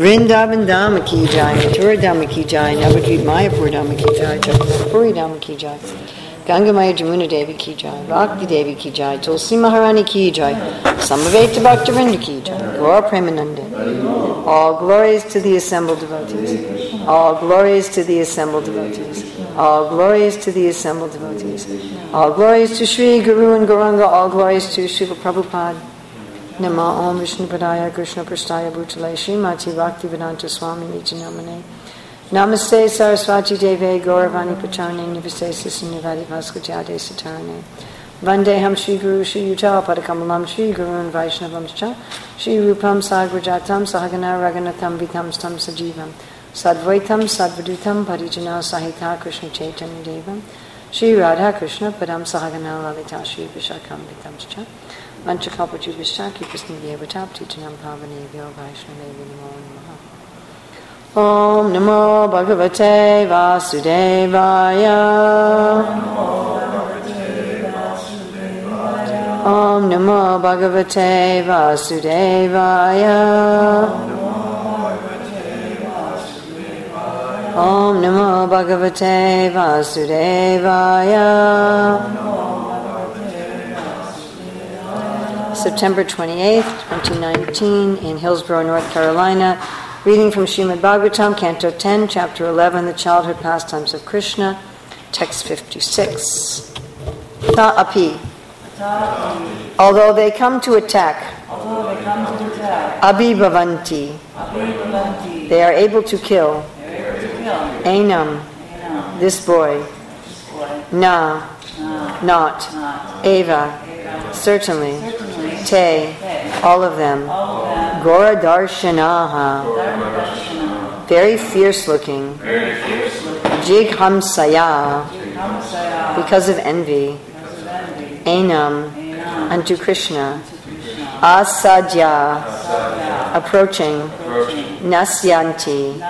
Vrindavan Dhama ki jai, Mathura Dhama ki jai, Navadvip Mayapur Dhama ki jai, Jagannathpuri Dhama ki jai, Gangamaya Jamuna Devi ki jai, Bhakti Devi ki jai, Tulsi Maharani ki jai, Samaveta Bhakta Vrinda ki jai, Gaura Premanande. All glories to the assembled devotees. All glories to the assembled devotees. All glories to the assembled devotees. All glories to Sri Guru and Gauranga. All glories to Srila Prabhupada. Nama Om Vishnu Padaya Krishna Prasthaya Bhutale Srimati Bhakti Vedanta Swami Nityanamane Namaste Saraswati Deve Gauravani Pachane Nivasesa Nivadi Vaskajade Satarane Vandeham Shri Guru Shri Yuta Padakamalam Shri Guru and Vaishnavam Cha Shri Rupam Sagrajatam Sahagana Raganatam Vitam Stam Sajivam. Sadvaitam Sadvadutam Parijana Sahita Krishna Chaitanya Devam. Shri Radha Krishna Padam Sahagana Lalita Shri Vishakam Vitam Cha Vanchakalpachubhishta Kipasnideva Tapti Chanam Pavanebhyo Vaishnavevi Namo Namaha. Om Namo Bhagavate Vasudevaya. Om Namo Bhagavate Vasudevaya. Om Namo Bhagavate Vasudevaya September 28, 2019, in Hillsborough, North Carolina. Reading from Srimad Bhagavatam, Canto 10, Chapter 11, The Childhood Pastimes of Krishna, Text 56. Ta api. Although they come to attack, abhibhavanti, they are able to kill, enam, this boy, na, not, eva, certainly, te, all of them, Gora Darshanaha, very fierce looking, Jighamsaya, because of envy, Enam, unto Krishna, Asadya, approaching, Nasyanti,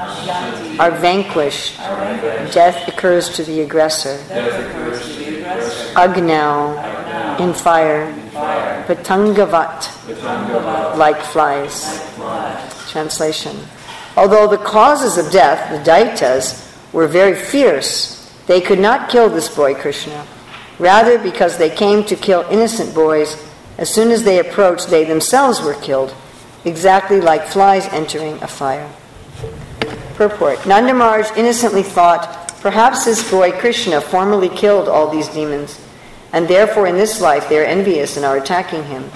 are vanquished, death occurs to the aggressor, Agnau, in fire, Patangavat, like flies. Translation. Although the causes of death, the Daityas, were very fierce, they could not kill this boy Krishna. Rather, because they came to kill innocent boys, as soon as they approached, they themselves were killed, exactly like flies entering a fire. Purport Nanda Maharaj innocently thought, perhaps this boy Krishna formerly killed all these demons and therefore in this life they are envious and are attacking him.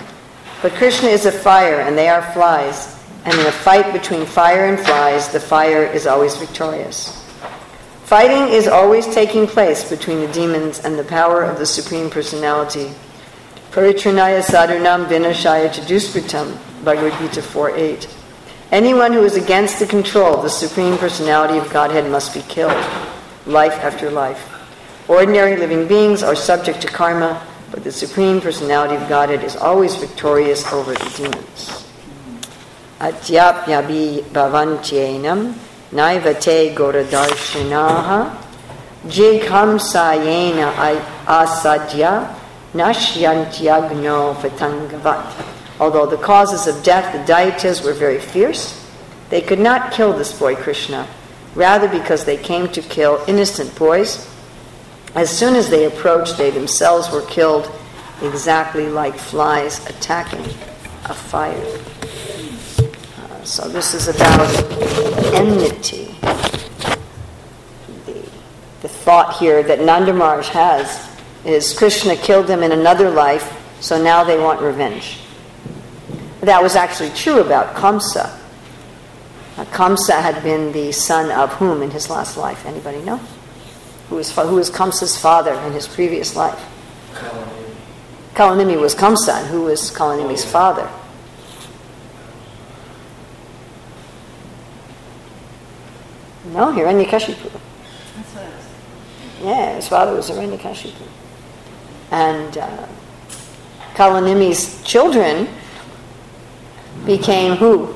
But Krishna is a fire, and they are flies, and in a fight between fire and flies, the fire is always victorious. Fighting is always taking place between the demons and the power of the Supreme Personality. Paritranaya sadhunam vinashaya chaduskritam, Bhagavad Gita 4.8. Anyone who is against the control of the Supreme Personality of Godhead must be killed, life after life. Ordinary living beings are subject to karma, but the Supreme Personality of Godhead is always victorious over the demons. Atyapyabi bhavantyenam naivate goradarshinaha jighamsayena asadya nashyantyagno vatangavat. Although the causes of death, the daityas, were very fierce, they could not kill this boy Krishna, rather because they came to kill innocent boys as soon as they approached, they themselves were killed exactly like flies attacking a fire. Uh, so this is about enmity. The, the thought here that Nanda Maharaj has is Krishna killed them in another life, so now they want revenge. That was actually true about Kamsa. Uh, Kamsa had been the son of whom in his last life? Anybody know? Who was, who was Kamsa's father in his previous life. Kalanemi was Kamsa, who was Kalanemi's father. No, Hiranyakashipu. Yeah, his father was Hiranyakashipu. And uh, Kalanemi's children became who?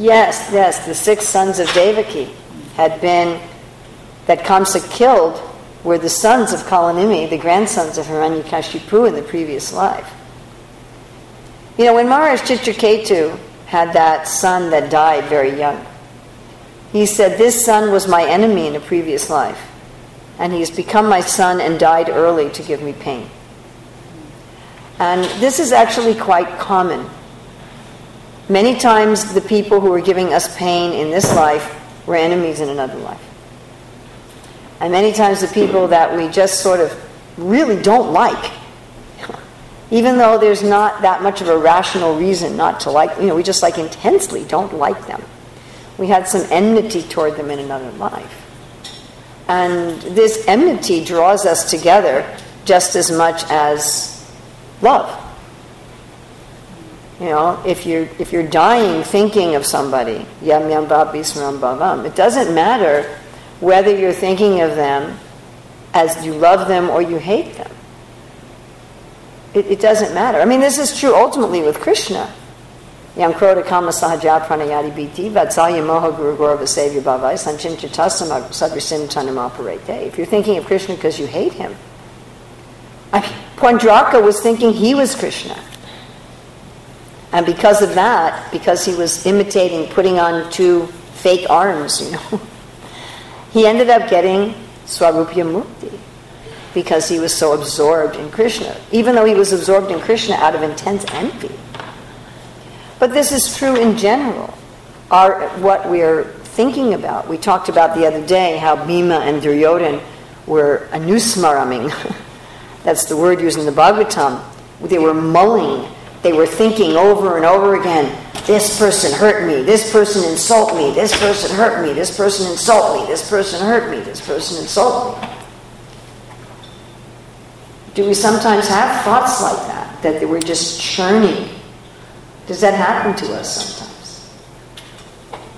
Yes, yes, the six sons of Devaki had been, that Kamsa killed, were the sons of Kalanemi, the grandsons of Hiranyakashipu in the previous life. You know, when Maharaj Chitraketu had that son that died very young, he said, This son was my enemy in a previous life, and he's become my son and died early to give me pain. And this is actually quite common. Many times, the people who are giving us pain in this life were enemies in another life. And many times, the people that we just sort of really don't like, even though there's not that much of a rational reason not to like, you know, we just like intensely don't like them. We had some enmity toward them in another life. And this enmity draws us together just as much as love. You know, if you're if you're dying thinking of somebody, yam yam bhavam, it doesn't matter whether you're thinking of them as you love them or you hate them. It, it doesn't matter. I mean, this is true ultimately with Krishna. Yam kroda kama sahaja pranayati biti vatsalya moha guru sevya bhavai sadrisim tanamaparete. If you're thinking of Krishna because you hate him, I mean, Paundraka was thinking he was Krishna. And because of that, because he was imitating, putting on two fake arms, you know, he ended up getting Sarupya Mukti because he was so absorbed in Krishna, even though he was absorbed in Krishna out of intense envy. But this is true in general. Our, what we're thinking about. We talked about the other day how Bhima and Duryodhan were anusmaraming. That's the word used in the Bhagavatam. They were mulling. They were thinking over and over again, this person hurt me, this person insult me, this person hurt me, this person insult me, this person hurt me, this person insult me. Do we sometimes have thoughts like that, that we're just churning? Does that happen to us sometimes?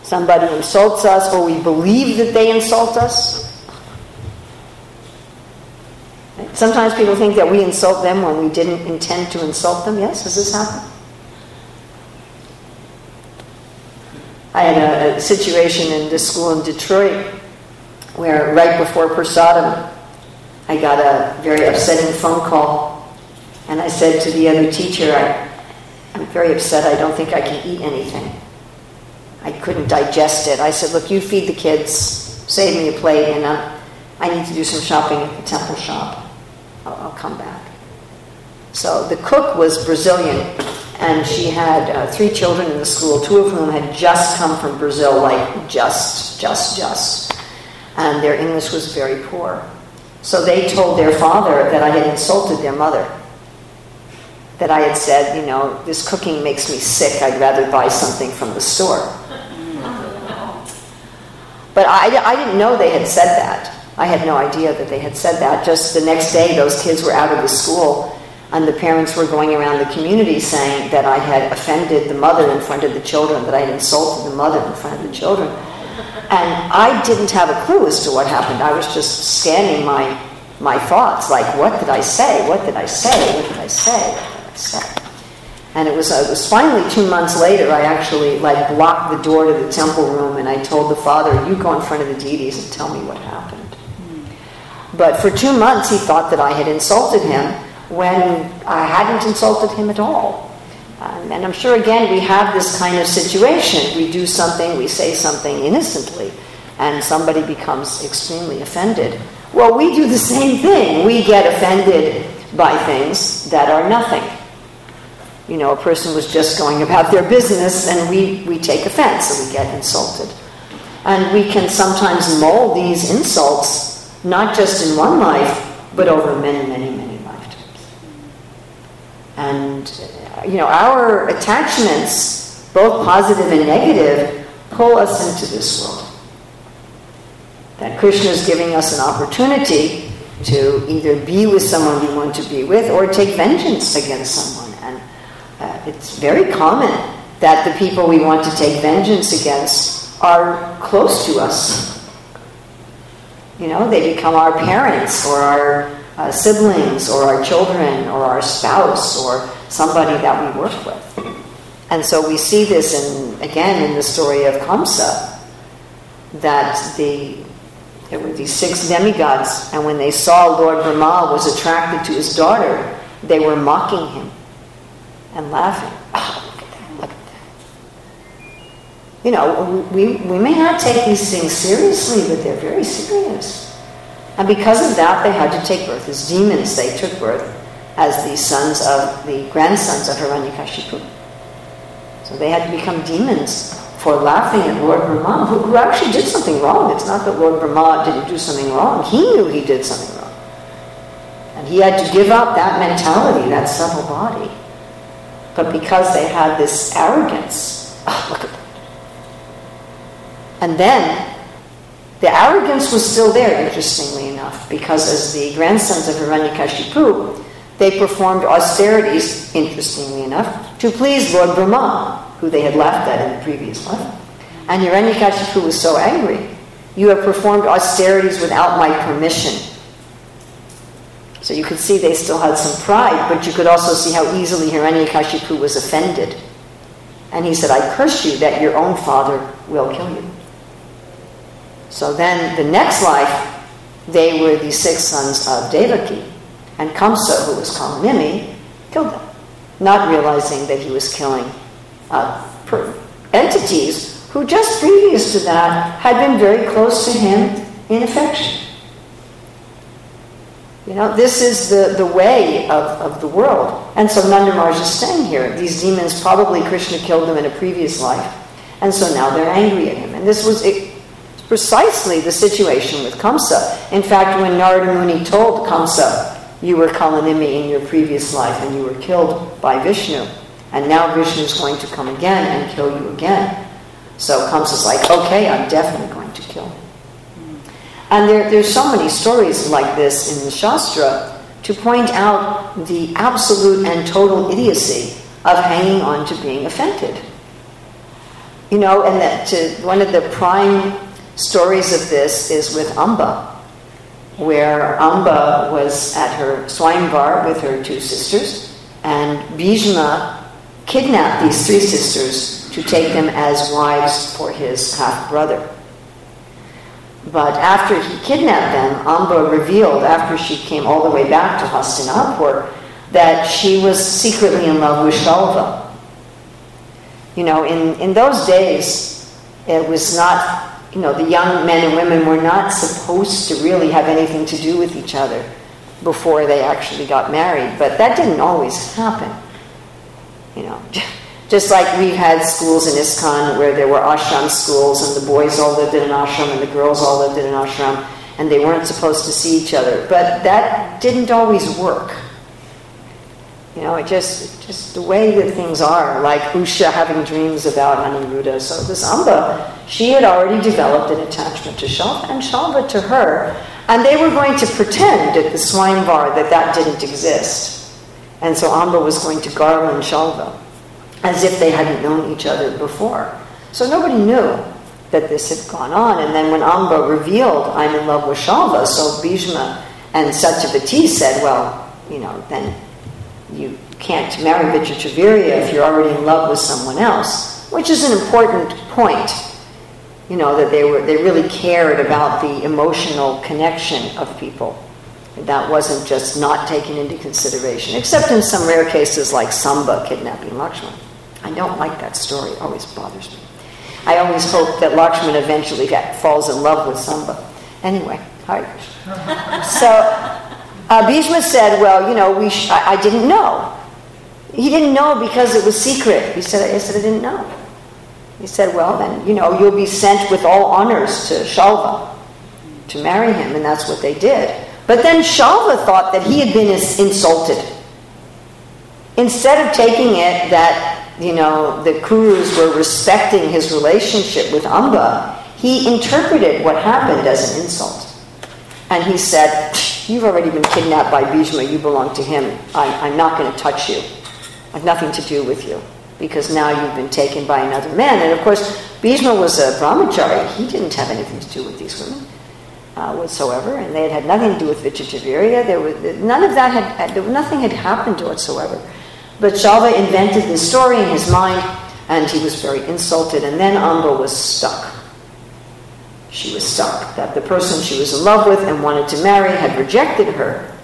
Somebody insults us, or we believe that they insult us, Sometimes people think that we insult them when we didn't intend to insult them. Yes, does this happen? I had a, a situation in this school in Detroit where right before prasadam, I got a very upsetting phone call. And I said to the other teacher, I, I'm very upset. I don't think I can eat anything. I couldn't digest it. I said, Look, you feed the kids, save me a plate, and uh, I need to do some shopping at the temple shop. I'll, I'll come back. So the cook was Brazilian, and she had uh, three children in the school, two of whom had just come from Brazil, like just, just, just. And their English was very poor. So they told their father that I had insulted their mother. That I had said, you know, this cooking makes me sick, I'd rather buy something from the store. But I, I didn't know they had said that. I had no idea that they had said that. Just the next day, those kids were out of the school, and the parents were going around the community saying that I had offended the mother in front of the children, that I had insulted the mother in front of the children. And I didn't have a clue as to what happened. I was just scanning my, my thoughts, like, what did I say? What did I say? What did I say? What did I say? And it was, uh, it was finally two months later, I actually like blocked the door to the temple room and I told the father, you go in front of the deities and tell me what happened. But for two months, he thought that I had insulted him when I hadn't insulted him at all. Um, and I'm sure, again, we have this kind of situation. We do something, we say something innocently, and somebody becomes extremely offended. Well, we do the same thing. We get offended by things that are nothing. You know, a person was just going about their business, and we, we take offense, and we get insulted. And we can sometimes mold these insults not just in one life, but over many, many, many lifetimes. And, you know, our attachments, both positive and negative, pull us into this world. That Krishna is giving us an opportunity to either be with someone we want to be with or take vengeance against someone. And uh, it's very common that the people we want to take vengeance against are close to us you know, they become our parents or our uh, siblings or our children or our spouse or somebody that we work with. And so we see this in, again in the story of Kamsa, that the there were these six demigods, and when they saw Lord Brahma was attracted to his daughter, they were mocking him. and laughing. You know, we, we may not take these things seriously, but they're very serious. And because of that, they had to take birth as demons. They took birth as the sons of the grandsons of Hiranyakashipu. So they had to become demons for laughing at Lord Brahma, who, who actually did something wrong. It's not that Lord Brahma didn't do something wrong. He knew he did something wrong. And he had to give up that mentality, that subtle body. But because they had this arrogance, oh, look at. And then the arrogance was still there, interestingly enough, because as the grandsons of Hiranyakashipu, they performed austerities, interestingly enough, to please Lord Brahma, who they had laughed at in the previous life. And Hiranyakashipu was so angry. You have performed austerities without my permission. So you could see they still had some pride, but you could also see how easily Hiranyakashipu was offended. And he said, I curse you that your own father will kill you. So then the next life, they were the six sons of Devaki. And Kamsa, who was Kalanemi, killed them, not realizing that he was killing uh, entities who just previous to that had been very close to him in affection. You know, this is the, the way of, of the world. And so Nanda Maharaj is staying here. These demons, probably Krishna killed them in a previous life. And so now they're angry at him. And this was precisely the situation with Kamsa. In fact, when Narada Muni told Kamsa, you were Kalanemi in your previous life and you were killed by Vishnu, and now Vishnu is going to come again and kill you again. So Kamsa's like, okay, I'm definitely going to kill him. And there, there's so many stories like this in the Shastra to point out the absolute and total idiocy of hanging on to being offended. You know, and that to, one of the prime stories of this is with Amba, where Amba was at her Swayamvar with her two sisters, and Bhishma kidnapped these three sisters to take them as wives for his half brother. But after he kidnapped them, Amba revealed, after she came all the way back to Hastinapur, that she was secretly in love with Shalva. You know, in, in those days, it was not, you know, the young men and women were not supposed to really have anything to do with each other before they actually got married. But that didn't always happen. You know, Just like we had schools in ISKCON where there were ashram schools and the boys all lived in an ashram and the girls all lived in an ashram and they weren't supposed to see each other. But that didn't always work. You know, it just just the way that things are, like Usha having dreams about Aniruddha. So this Amba, she had already developed an attachment to Shalva and Shalva to her. And they were going to pretend at the Swayamvar that that didn't exist. And so Amba was going to garland Shalva as if they hadn't known each other before. So nobody knew that this had gone on. And then when Amba revealed, I'm in love with Shalva, so Bhishma and Satyavati said, well, you know, then you can't marry Vichitravirya if you're already in love with someone else, which is an important point. You know, that they were they really cared about the emotional connection of people. That wasn't just not taken into consideration, except in some rare cases like Samba kidnapping Lakshman. I don't like that story. It always bothers me. I always hope that Lakshman eventually falls in love with Samba. Anyway, Krishna. so uh, Bhishma said, well, you know, we sh- I, I, didn't know. He didn't know because it was secret. He said, I said, I didn't know. He said, well, then, you know, you'll be sent with all honors to Shalva to marry him. And that's what they did. But then Shalva thought that he had been insulted. Instead of taking it that you know, the Kurus were respecting his relationship with Amba, he interpreted what happened as an insult. And he said, You've already been kidnapped by Bhishma, you belong to him. I, am not going to touch you. I have nothing to do with you because now you've been taken by another man. And of course, Bhishma was a brahmachari. He didn't have anything to do with these women uh, whatsoever, and they had had nothing to do with Vichitravirya. There was none of that had, there, nothing had happened whatsoever. But Shalva invented this story in his mind, and he was very insulted. And then Amba was stuck. She was stuck that the person she was in love with and wanted to marry had rejected her,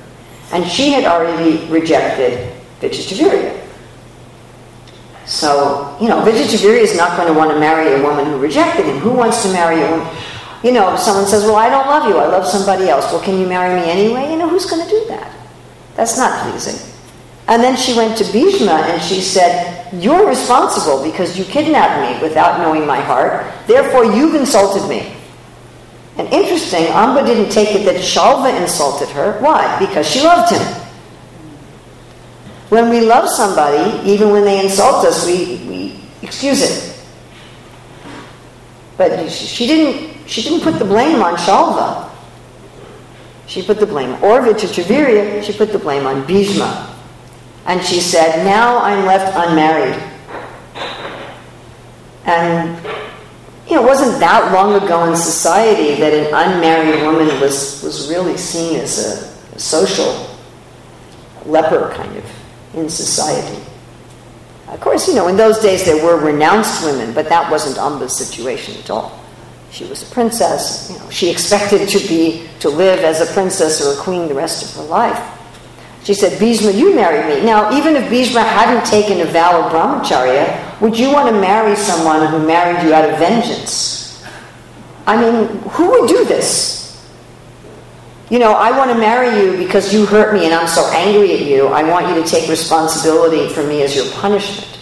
and she had already rejected Vichitravirya. So, you know, Vichitravirya is not going to want to marry a woman who rejected him. Who wants to marry a woman? You know, if someone says, Well, I don't love you, I love somebody else. Well, can you marry me anyway? You know, who's going to do that? That's not pleasing. And then she went to Bhishma and she said, You're responsible because you kidnapped me without knowing my heart. Therefore, you've insulted me. And interesting, Amba didn't take it that Shalva insulted her. Why? Because she loved him. When we love somebody, even when they insult us, we, we excuse it. But she didn't, she didn't put the blame on Shalva. She put the blame, or Vichitravirya, she put the blame on Bhishma. And she said, Now I'm left unmarried. And you know, it wasn't that long ago in society that an unmarried woman was, was really seen as a, social leper kind of in society. Of course, you know, in those days there were renounced women, but that wasn't Amba's situation at all. She was a princess. You know, she expected to be to live as a princess or a queen the rest of her life. She said, Bhishma, you marry me. Now, even if Bhishma hadn't taken a vow of brahmacharya, would you want to marry someone who married you out of vengeance? I mean, who would do this? You know, I want to marry you because you hurt me and I'm so angry at you. I want you to take responsibility for me as your punishment.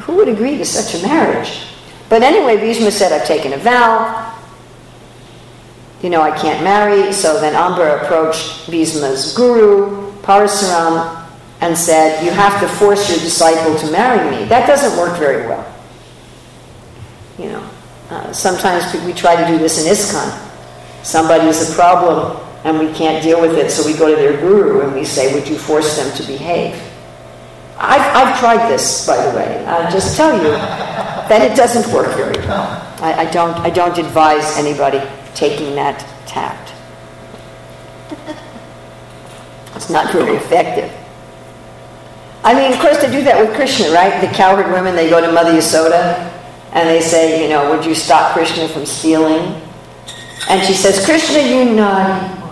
Who would agree to such a marriage? But anyway, Bhishma said, I've taken a vow. You know, I can't marry. So then Amba approached Bhishma's guru, Parasuram, and said, You have to force your disciple to marry me. That doesn't work very well. You know, uh, sometimes we try to do this in ISKCON Somebody is a problem and we can't deal with it, so we go to their guru and we say, Would you force them to behave? I've, I've tried this, by the way. I'll just tell you that it doesn't work very well. I, I, don't, I don't advise anybody taking that tact. It's not very effective. I mean, of course, they do that with Krishna, right? The cowherd women, they go to Mother Yasoda and they say, you know, would you stop Krishna from stealing? And she says, Krishna, you naughty boy.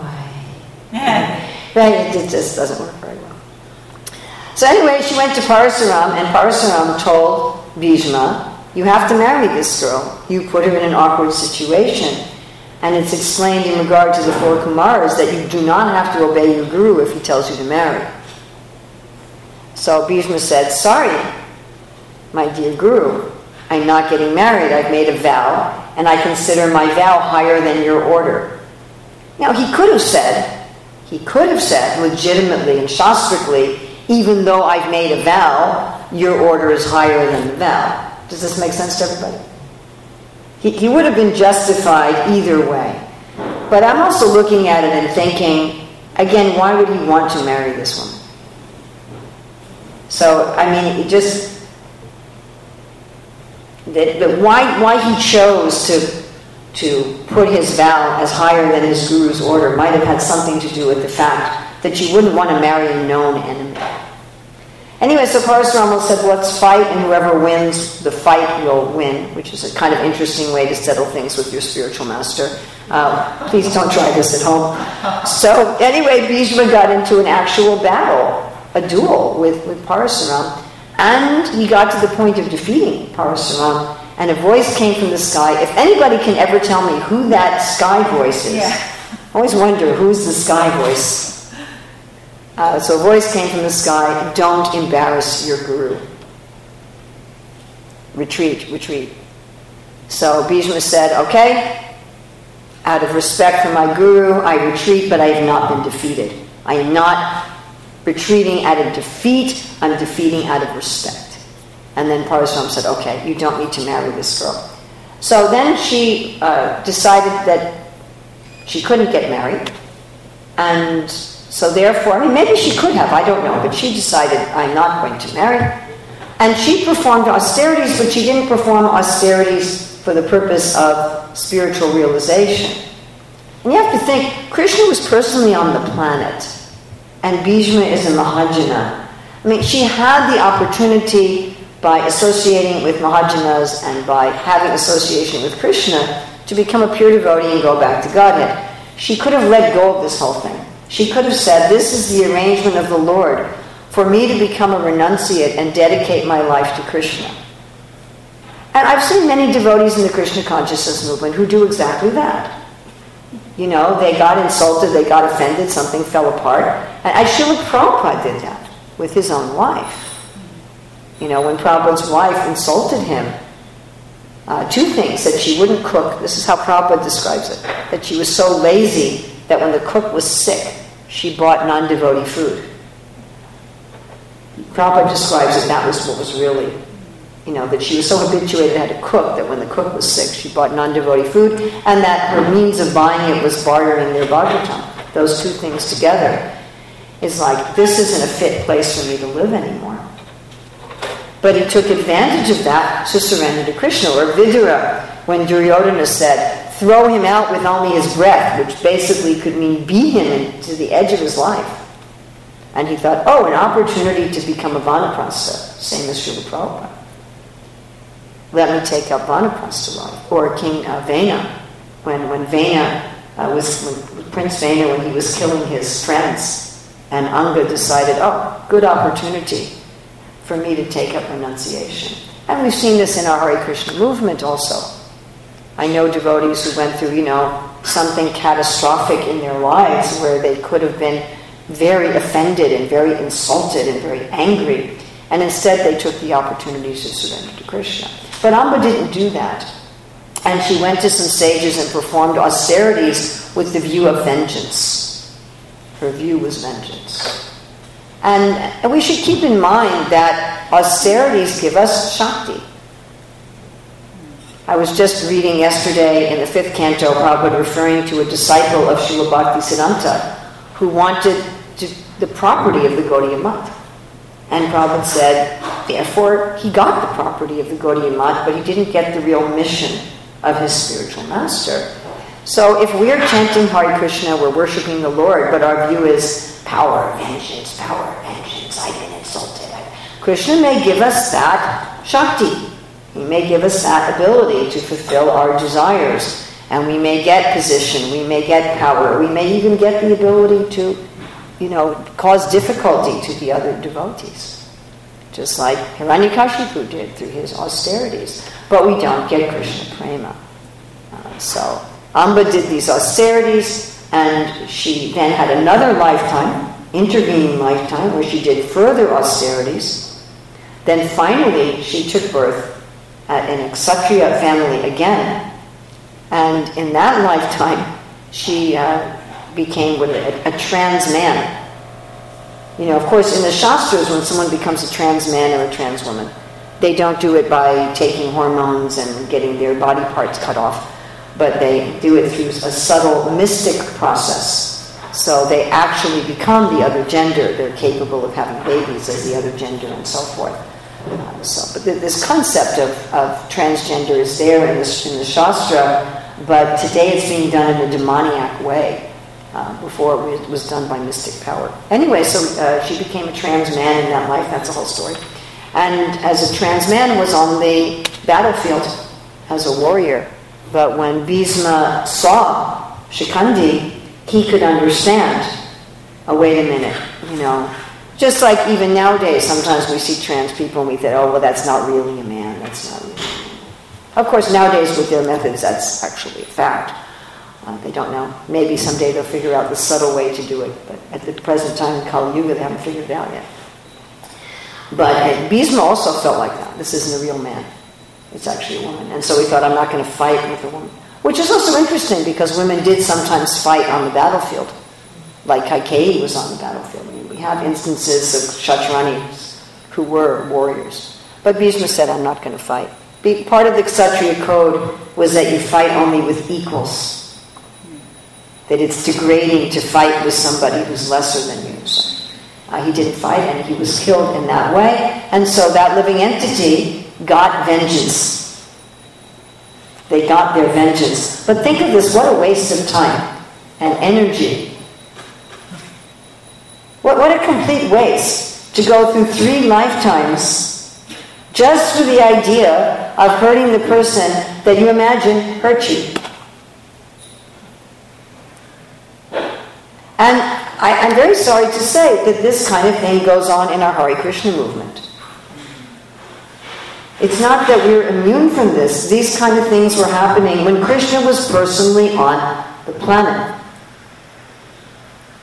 right? It just doesn't work very well. So anyway, she went to Parasuram, and Parasuram told Bhishma, you have to marry this girl. You put her in an awkward situation. And it's explained in regard to the four Kumaras that you do not have to obey your guru if he tells you to marry. So Bhishma said, Sorry, my dear guru, I'm not getting married. I've made a vow, and I consider my vow higher than your order. Now, he could have said, he could have said legitimately and shastrically, even though I've made a vow, your order is higher than the vow. Does this make sense to everybody? He, he would have been justified either way. But I'm also looking at it and thinking, again, why would he want to marry this woman? So, I mean, it just that, that why, why he chose to, to put his vow as higher than his guru's order might have had something to do with the fact that you wouldn't want to marry a known enemy. Anyway, so Parasuram said, let's fight, and whoever wins, the fight will win, which is a kind of interesting way to settle things with your spiritual master. Uh, please don't try this at home. So, anyway, Bhishma got into an actual battle, a duel with, with Parasuram. And he got to the point of defeating Parasuram, and a voice came from the sky. If anybody can ever tell me who that sky voice is, yeah. I always wonder who's the sky voice. Uh, so a voice came from the sky don't embarrass your guru. Retreat, retreat. So Bhishma said, okay, out of respect for my guru, I retreat, but I have not been defeated. I am not retreating out of defeat, I'm defeating out of respect. And then Parasuram said, okay, you don't need to marry this girl. So then she uh, decided that she couldn't get married. And so therefore, I mean, maybe she could have, I don't know, but she decided, I'm not going to marry. And she performed austerities, but she didn't perform austerities for the purpose of spiritual realization. And you have to think, Krishna was personally on the planet and Bhishma is a Mahajana. I mean, she had the opportunity by associating with Mahajanas and by having association with Krishna to become a pure devotee and go back to Godhead. She could have let go of this whole thing. She could have said, This is the arrangement of the Lord. for me to become a renunciate and dedicate my life to Krishna. And I've seen many devotees in the Krishna consciousness movement who do exactly that. You know, they got insulted, they got offended, something fell apart. And Srila Prabhupada did that with his own wife. You know, when Prabhupada's wife insulted him, uh, two things that she wouldn't cook. This is how Prabhupada describes it that she was so lazy that when the cook was sick, she bought non devotee food. Prabhupada describes it that was what was really, you know, that she was so habituated to how to cook that when the cook was sick, she bought non devotee food, and that her means of buying it was bartering their Bhagavatam. Those two things together is like, this isn't a fit place for me to live anymore. But he took advantage of that to surrender to Krishna. Or Vidura, when Duryodhana said, throw him out with only his breath, which basically could mean beat him to the edge of his life. And he thought, oh, an opportunity to become a Vanaprastha, same as Srila Prabhupada. Let me take up Vanaprastha life. Or King uh, Vena, when, when Vena uh, was, when Prince Vena, when he was killing his friends, and Anga decided, oh, good opportunity for me to take up renunciation. And we've seen this in our Hare Krishna movement also. I know devotees who went through, you know, something catastrophic in their lives where they could have been very offended and very insulted and very angry. And instead they took the opportunity to surrender to Krishna. But Amba didn't do that. And she went to some sages and performed austerities with the view of vengeance. Her view was vengeance. And we should keep in mind that austerities give us Shakti. I was just reading yesterday in the fifth canto, Prabhupada referring to a disciple of Srila Bhaktisiddhanta who wanted to, the property of the Gaudiya Math. And Prabhupada said, therefore, he got the property of the Gaudiya Math, but he didn't get the real mission of his spiritual master. So if we're chanting Hare Krishna, we're worshiping the Lord, but our view is power, vengeance, power, vengeance. I've been insulted. Krishna may give us that Shakti. He may give us that ability to fulfill our desires. And we may get position, we may get power, we may even get the ability to, you know, cause difficulty to the other devotees. Just like Hiranyakashipu did through his austerities. But we don't get Krishna prema. Uh, so Amba did these austerities, and she then had another lifetime, intervening lifetime, where she did further austerities. Then finally, she took birth at an Kshatriya family again. And in that lifetime, she uh, became a, a trans man. You know, of course, in the Shastras, when someone becomes a trans man or a trans woman, they don't do it by taking hormones and getting their body parts cut off but they do it through a subtle mystic process. So they actually become the other gender. They're capable of having babies as the other gender and so forth. Uh, so, but th- this concept of, of transgender is there in, this, in the Shastra, but today it's being done in a demoniac way. Uh, before it was done by mystic power. Anyway, so uh, she became a trans man in that life. That's a whole story. And as a trans man, was on the battlefield as a warrior but when Bhishma saw Shikhandi, he could understand. Oh, wait a minute, you know. Just like even nowadays, sometimes we see trans people and we think, oh, well, that's not really a man. That's not really Of course, nowadays with their methods, that's actually a fact. Uh, they don't know. Maybe someday they'll figure out the subtle way to do it, but at the present time in Kali Yuga, they haven't figured it out yet. But Bhishma also felt like that. This isn't a real man. It's actually a woman. And so he thought, I'm not going to fight with a woman. Which is also interesting because women did sometimes fight on the battlefield. Like Kaikeyi was on the battlefield. I mean, we have instances of Kshatranis who were warriors. But Bhishma said, I'm not going to fight. Part of the Kshatriya code was that you fight only with equals. That it's degrading to fight with somebody who's lesser than you. So, uh, he didn't fight and he was killed in that way. And so that living entity got vengeance. They got their vengeance. But think of this what a waste of time and energy. What, what a complete waste to go through three lifetimes just for the idea of hurting the person that you imagine hurt you. And I, I'm very sorry to say that this kind of thing goes on in our Hare Krishna movement. It's not that we're immune from this. These kind of things were happening when Krishna was personally on the planet.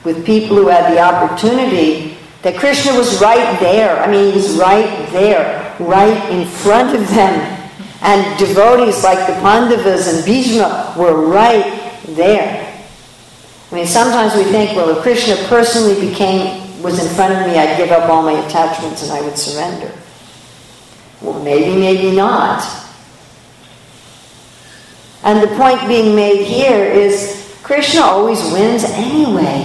With people who had the opportunity, that Krishna was right there. I mean, he was right there, right in front of them. And devotees like the Pandavas and Bhishma were right there. I mean, sometimes we think, well, if Krishna personally became, was in front of me, I'd give up all my attachments and I would surrender. Well, maybe, maybe not. And the point being made here is Krishna always wins anyway.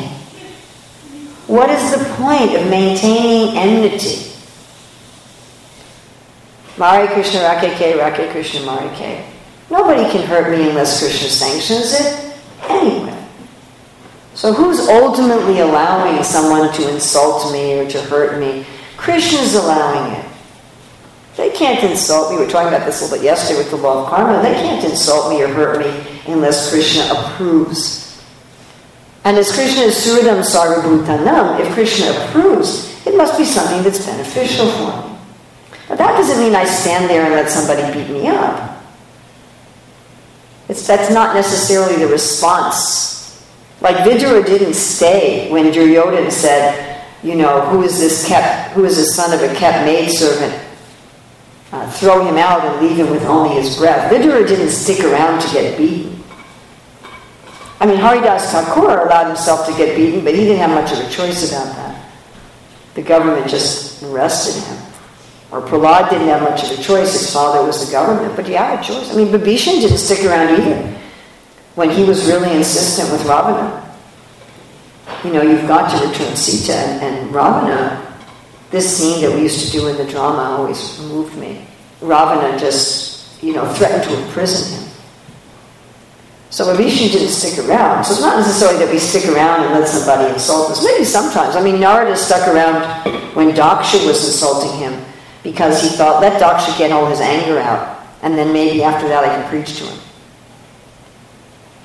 What is the point of maintaining enmity? Mari Krishna Rake Krishna Marike. Nobody can hurt me unless Krishna sanctions it anyway. So who's ultimately allowing someone to insult me or to hurt me? Krishna's allowing it. They can't insult me. We were talking about this a little bit yesterday with the law of karma. They can't insult me or hurt me unless Krishna approves. And as Krishna is Suhridam Sarvabhutanam, if Krishna approves, it must be something that's beneficial for me. But that doesn't mean I stand there and let somebody beat me up. It's, that's not necessarily the response. Like Vidura didn't stay when Duryodhana said, you know, who is this kept, who is the son of a kept maidservant? uh, throw him out and leave him with only his breath. Vidura didn't stick around to get beaten. I mean, Haridas Thakur allowed himself to get beaten, but he didn't have much of a choice about that. The government just arrested him. Or Prahlad didn't have much of a choice. His father was the government, but he had a choice. I mean, Bibhishan didn't stick around either when he was really insistent with Ravana. You know, you've got to return Sita and, and Ravana this scene that we used to do in the drama always moved me. Ravana just, you know, threatened to imprison him. So Vibhishan didn't stick around. So it's not necessarily that we stick around and let somebody insult us. Maybe sometimes. I mean, Narada stuck around when Daksha was insulting him because he thought, let Daksha get all his anger out, and then maybe after that I can preach to him.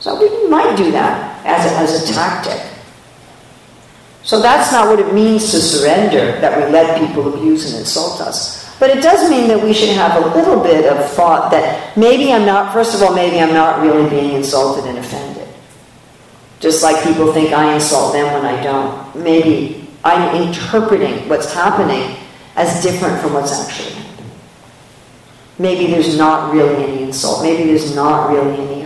So we might do that as a, as a tactic. So that's not what it means to surrender, that we let people abuse and insult us. But it does mean that we should have a little bit of thought that maybe I'm not, first of all, maybe I'm not really being insulted and offended. Just like people think I insult them when I don't. Maybe I'm interpreting what's happening as different from what's actually happening. Maybe there's not really any insult. Maybe there's not really any.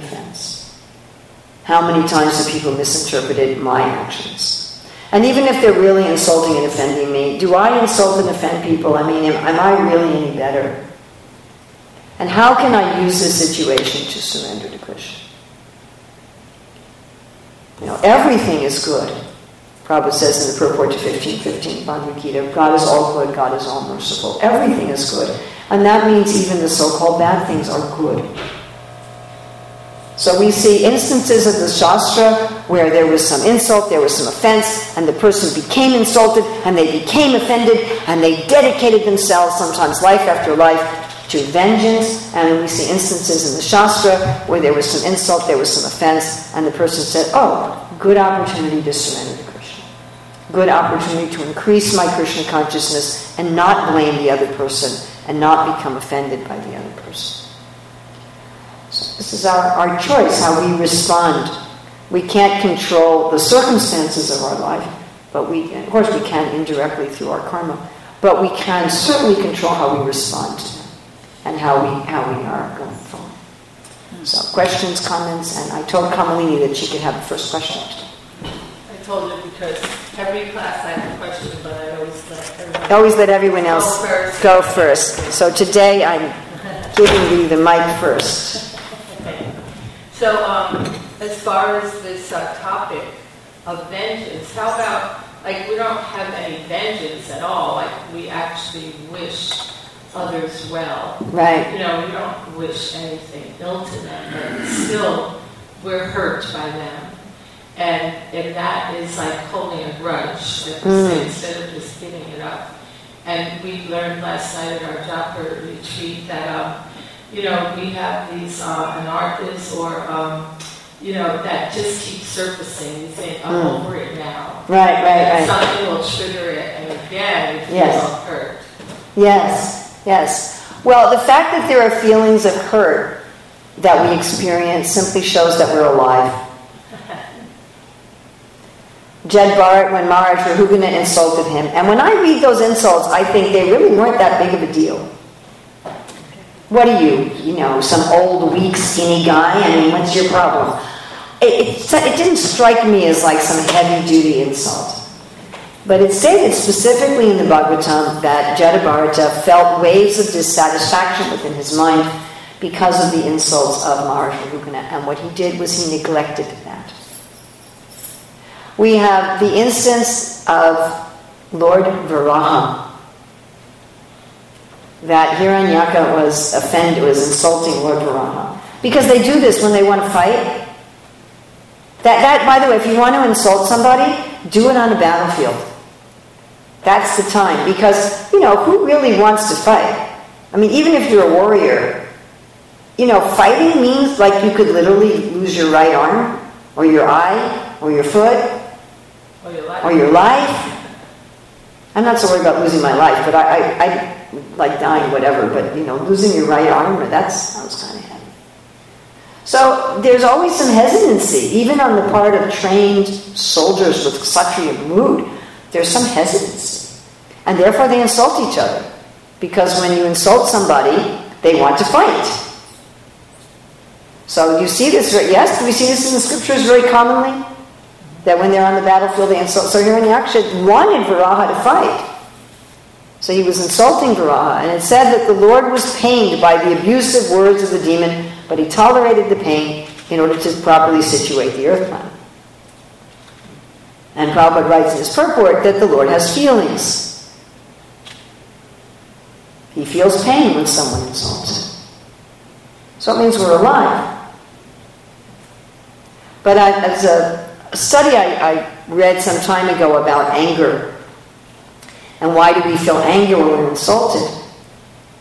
How many times have people misinterpreted my actions? And even if they're really insulting and offending me, do I insult and offend people? I mean, am, am I really any better? And how can I use this situation to surrender to Krishna? You know, everything is good. Prabhupada says in the purport to 1515 Bhagavad Gita, God is all good, God is all merciful. Everything is good. And that means even the so-called bad things are good. So we see instances of the Shastra where there was some insult, there was some offense, and the person became insulted, and they became offended, and they dedicated themselves, sometimes life after life, to vengeance. And we see instances in the Shastra where there was some insult, there was some offense, and the person said, Oh, good opportunity to surrender to Krishna. Good opportunity to increase my Krishna consciousness and not blame the other person and not become offended by the other person. This is our, our choice, how we respond. We can't control the circumstances of our life, but we, of course, we can indirectly through our karma, but we can certainly control how we respond and how we, how we are going forward. So, questions, comments, and I told Kamalini that she could have the first question. I told her because every class I have a question, but I always let everyone Always let everyone else Go first. go first. So today I'm giving you the mic first. So, um, as far as this uh, topic of vengeance, how about, like, we don't have any vengeance at all, like, we actually wish others well. Right. You know, we don't wish anything ill to them, but still, we're hurt by them. And, and that is like holding a grudge Mm. instead of just giving it up. And we learned last night at our Japa retreat that um, you know, we have these, uh, anarthas or um, you know, that just keeps surfacing. You think, I'm Mm. over it now. Right, right, right. Something will trigger it, and again, you feel Yes. hurt. Yes, yes. Well, the fact that there are feelings of hurt that we experience simply shows that we're alive. Jada Bharata, when Maharaj Rahugana insulted him, and when I read those insults, I think they really weren't that big of a deal. What are you, you know, some old, weak, skinny guy? I mean, what's your problem? It, it, it didn't strike me as like some heavy duty insult. But it stated specifically in the Bhagavatam that Jada Bharata felt waves of dissatisfaction within his mind because of the insults of Maharaj Rahugana, and what he did was he neglected that. We have the instance of Lord Varaha, that Hiranyaksha was offended, was insulting Lord Varaha. Because they do this when they want to fight. That, that, by the way, if you want to insult somebody, do it on a battlefield. That's the time. Because, you know, who really wants to fight? I mean, even if you're a warrior, you know, fighting means like you could literally lose your right arm, or your eye, or your foot, Or your life. or your life. I'm not so worried about losing my life, but I, I, I like dying, whatever. But you know, losing your right arm, that sounds kind of heavy. So there's always some hesitancy, even on the part of trained soldiers with Kshatriya mood. There's some hesitancy, and therefore they insult each other, because when you insult somebody, they want to fight. So you see this, yes? Do we see this in the scriptures very commonly? That when they're on the battlefield, they insult. So Hiranyaksha wanted Varaha to fight. So he was insulting Varaha, and it said that the Lord was pained by the abusive words of the demon, but he tolerated the pain in order to properly situate the earth planet. And Prabhupada writes in his purport that the Lord has feelings. He feels pain when someone insults him. So it means we're alive. But as a a study I, I, read some time ago about anger and why do we feel anger when we're insulted.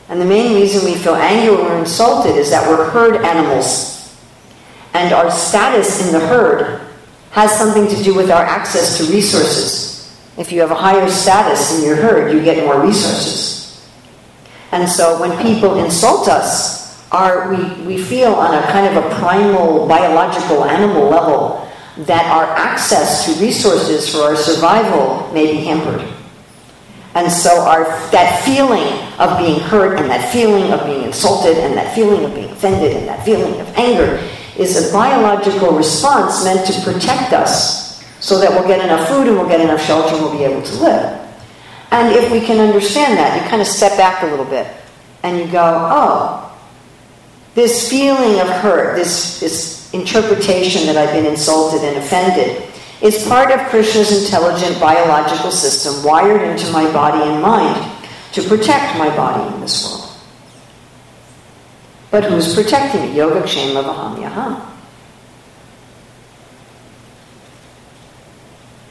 And the main reason we feel anger when we're insulted is that we're herd animals. And our status in the herd has something to do with our access to resources. If you have a higher status in your herd, you get more resources. And so when people insult us, our, we, we feel on a kind of a primal, biological, animal level that our access to resources for our survival may be hampered. And so our, that feeling of being hurt and that feeling of being insulted and that feeling of being offended and that feeling of anger is a biological response meant to protect us so that we'll get enough food and we'll get enough shelter and we'll be able to live. And if we can understand that, you kind of step back a little bit and you go, oh, this feeling of hurt, this, this interpretation that I've been insulted and offended is part of Krishna's intelligent biological system wired into my body and mind to protect my body in this world. But who's protecting me? Yoga Kshema Vaham.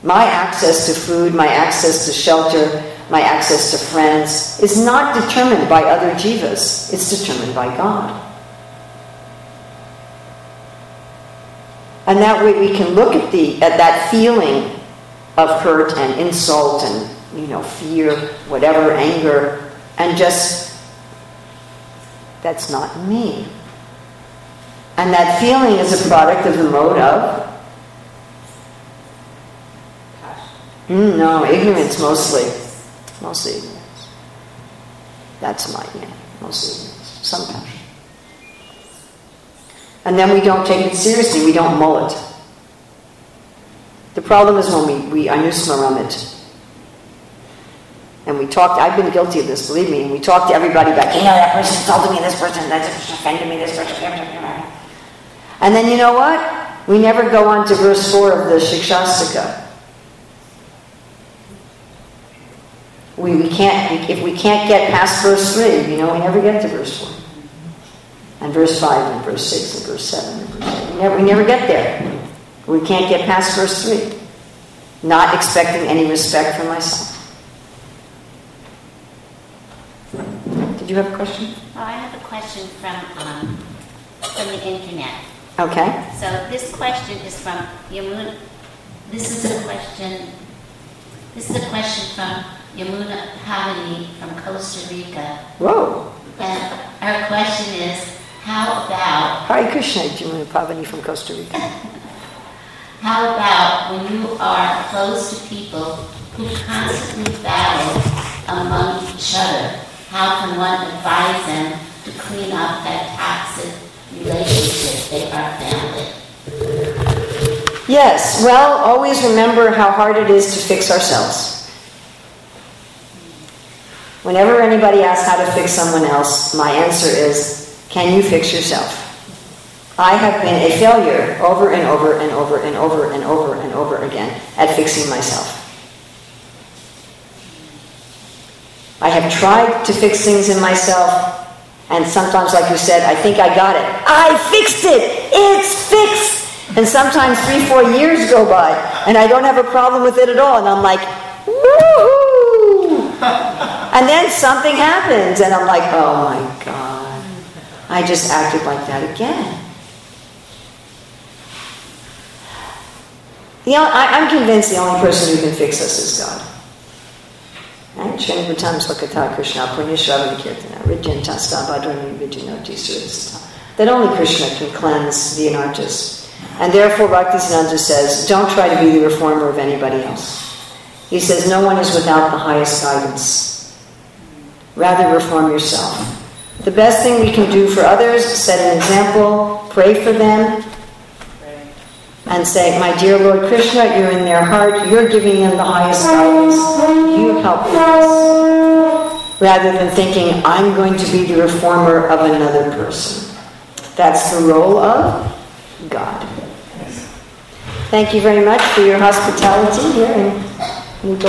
My access to food, my access to shelter, my access to friends is not determined by other jivas, it's determined by God. And that way we can look at the at that feeling of hurt and insult and you know fear, whatever, anger, and just that's not me. And that feeling is a product of the mode of mm, no ignorance mostly, mostly ignorance. That's my name, mostly ignorance. Some passion. And then we don't take it seriously, we don't mull it. The problem is when we, we anusmaram it. And we talked, I've been guilty of this, believe me, and we talk to everybody about, you know, that person insulted me, this person, that offended me, this person. And then you know what? We never go on to verse 4 of the Shikshashtaka. We, we can't, if we can't get past verse 3, you know, we never get to verse 4 and verse 5 and verse 6 and verse 7 and verse 8. We never, we never get there. We can't get past verse 3. Not expecting any respect for myself. Did you have a question? Well, I have a question from um, from the internet. Okay. So this question is from Yamuna, this is a question, this is a question from Yamuna Pavani from Costa Rica. Whoa. And her question is, how about, Hare Krishna, Jamuna Pavani from Costa Rica. how about when you are close to people who constantly battle among each other? How can one advise them to clean up that toxic relationship they are family? Yes, well, always remember how hard it is to fix ourselves. Whenever anybody asks how to fix someone else, my answer is, can you fix yourself? I have been a failure over and over and over and over and over and over again at fixing myself. I have tried to fix things in myself, and sometimes, like you said, I think I got it. I fixed it! It's fixed! And sometimes three, four years go by, and I don't have a problem with it at all, and I'm like, woohoo! and then something happens, and I'm like, oh my God, I just acted like that again. The, I, I'm convinced the only person who can fix us is God. Right? That only Krishna can cleanse the anarthas. And therefore Bhaktisiddhanta says, don't try to be the reformer of anybody else. He says, no one is without the highest guidance. Rather reform yourself. The best thing we can do for others, set an example, pray for them, and say, My dear Lord Krishna, you're in their heart, you're giving them the highest guidance, you help us. Rather than thinking, I'm going to be the reformer of another person. That's the role of God. Thank you very much for your hospitality here in ki.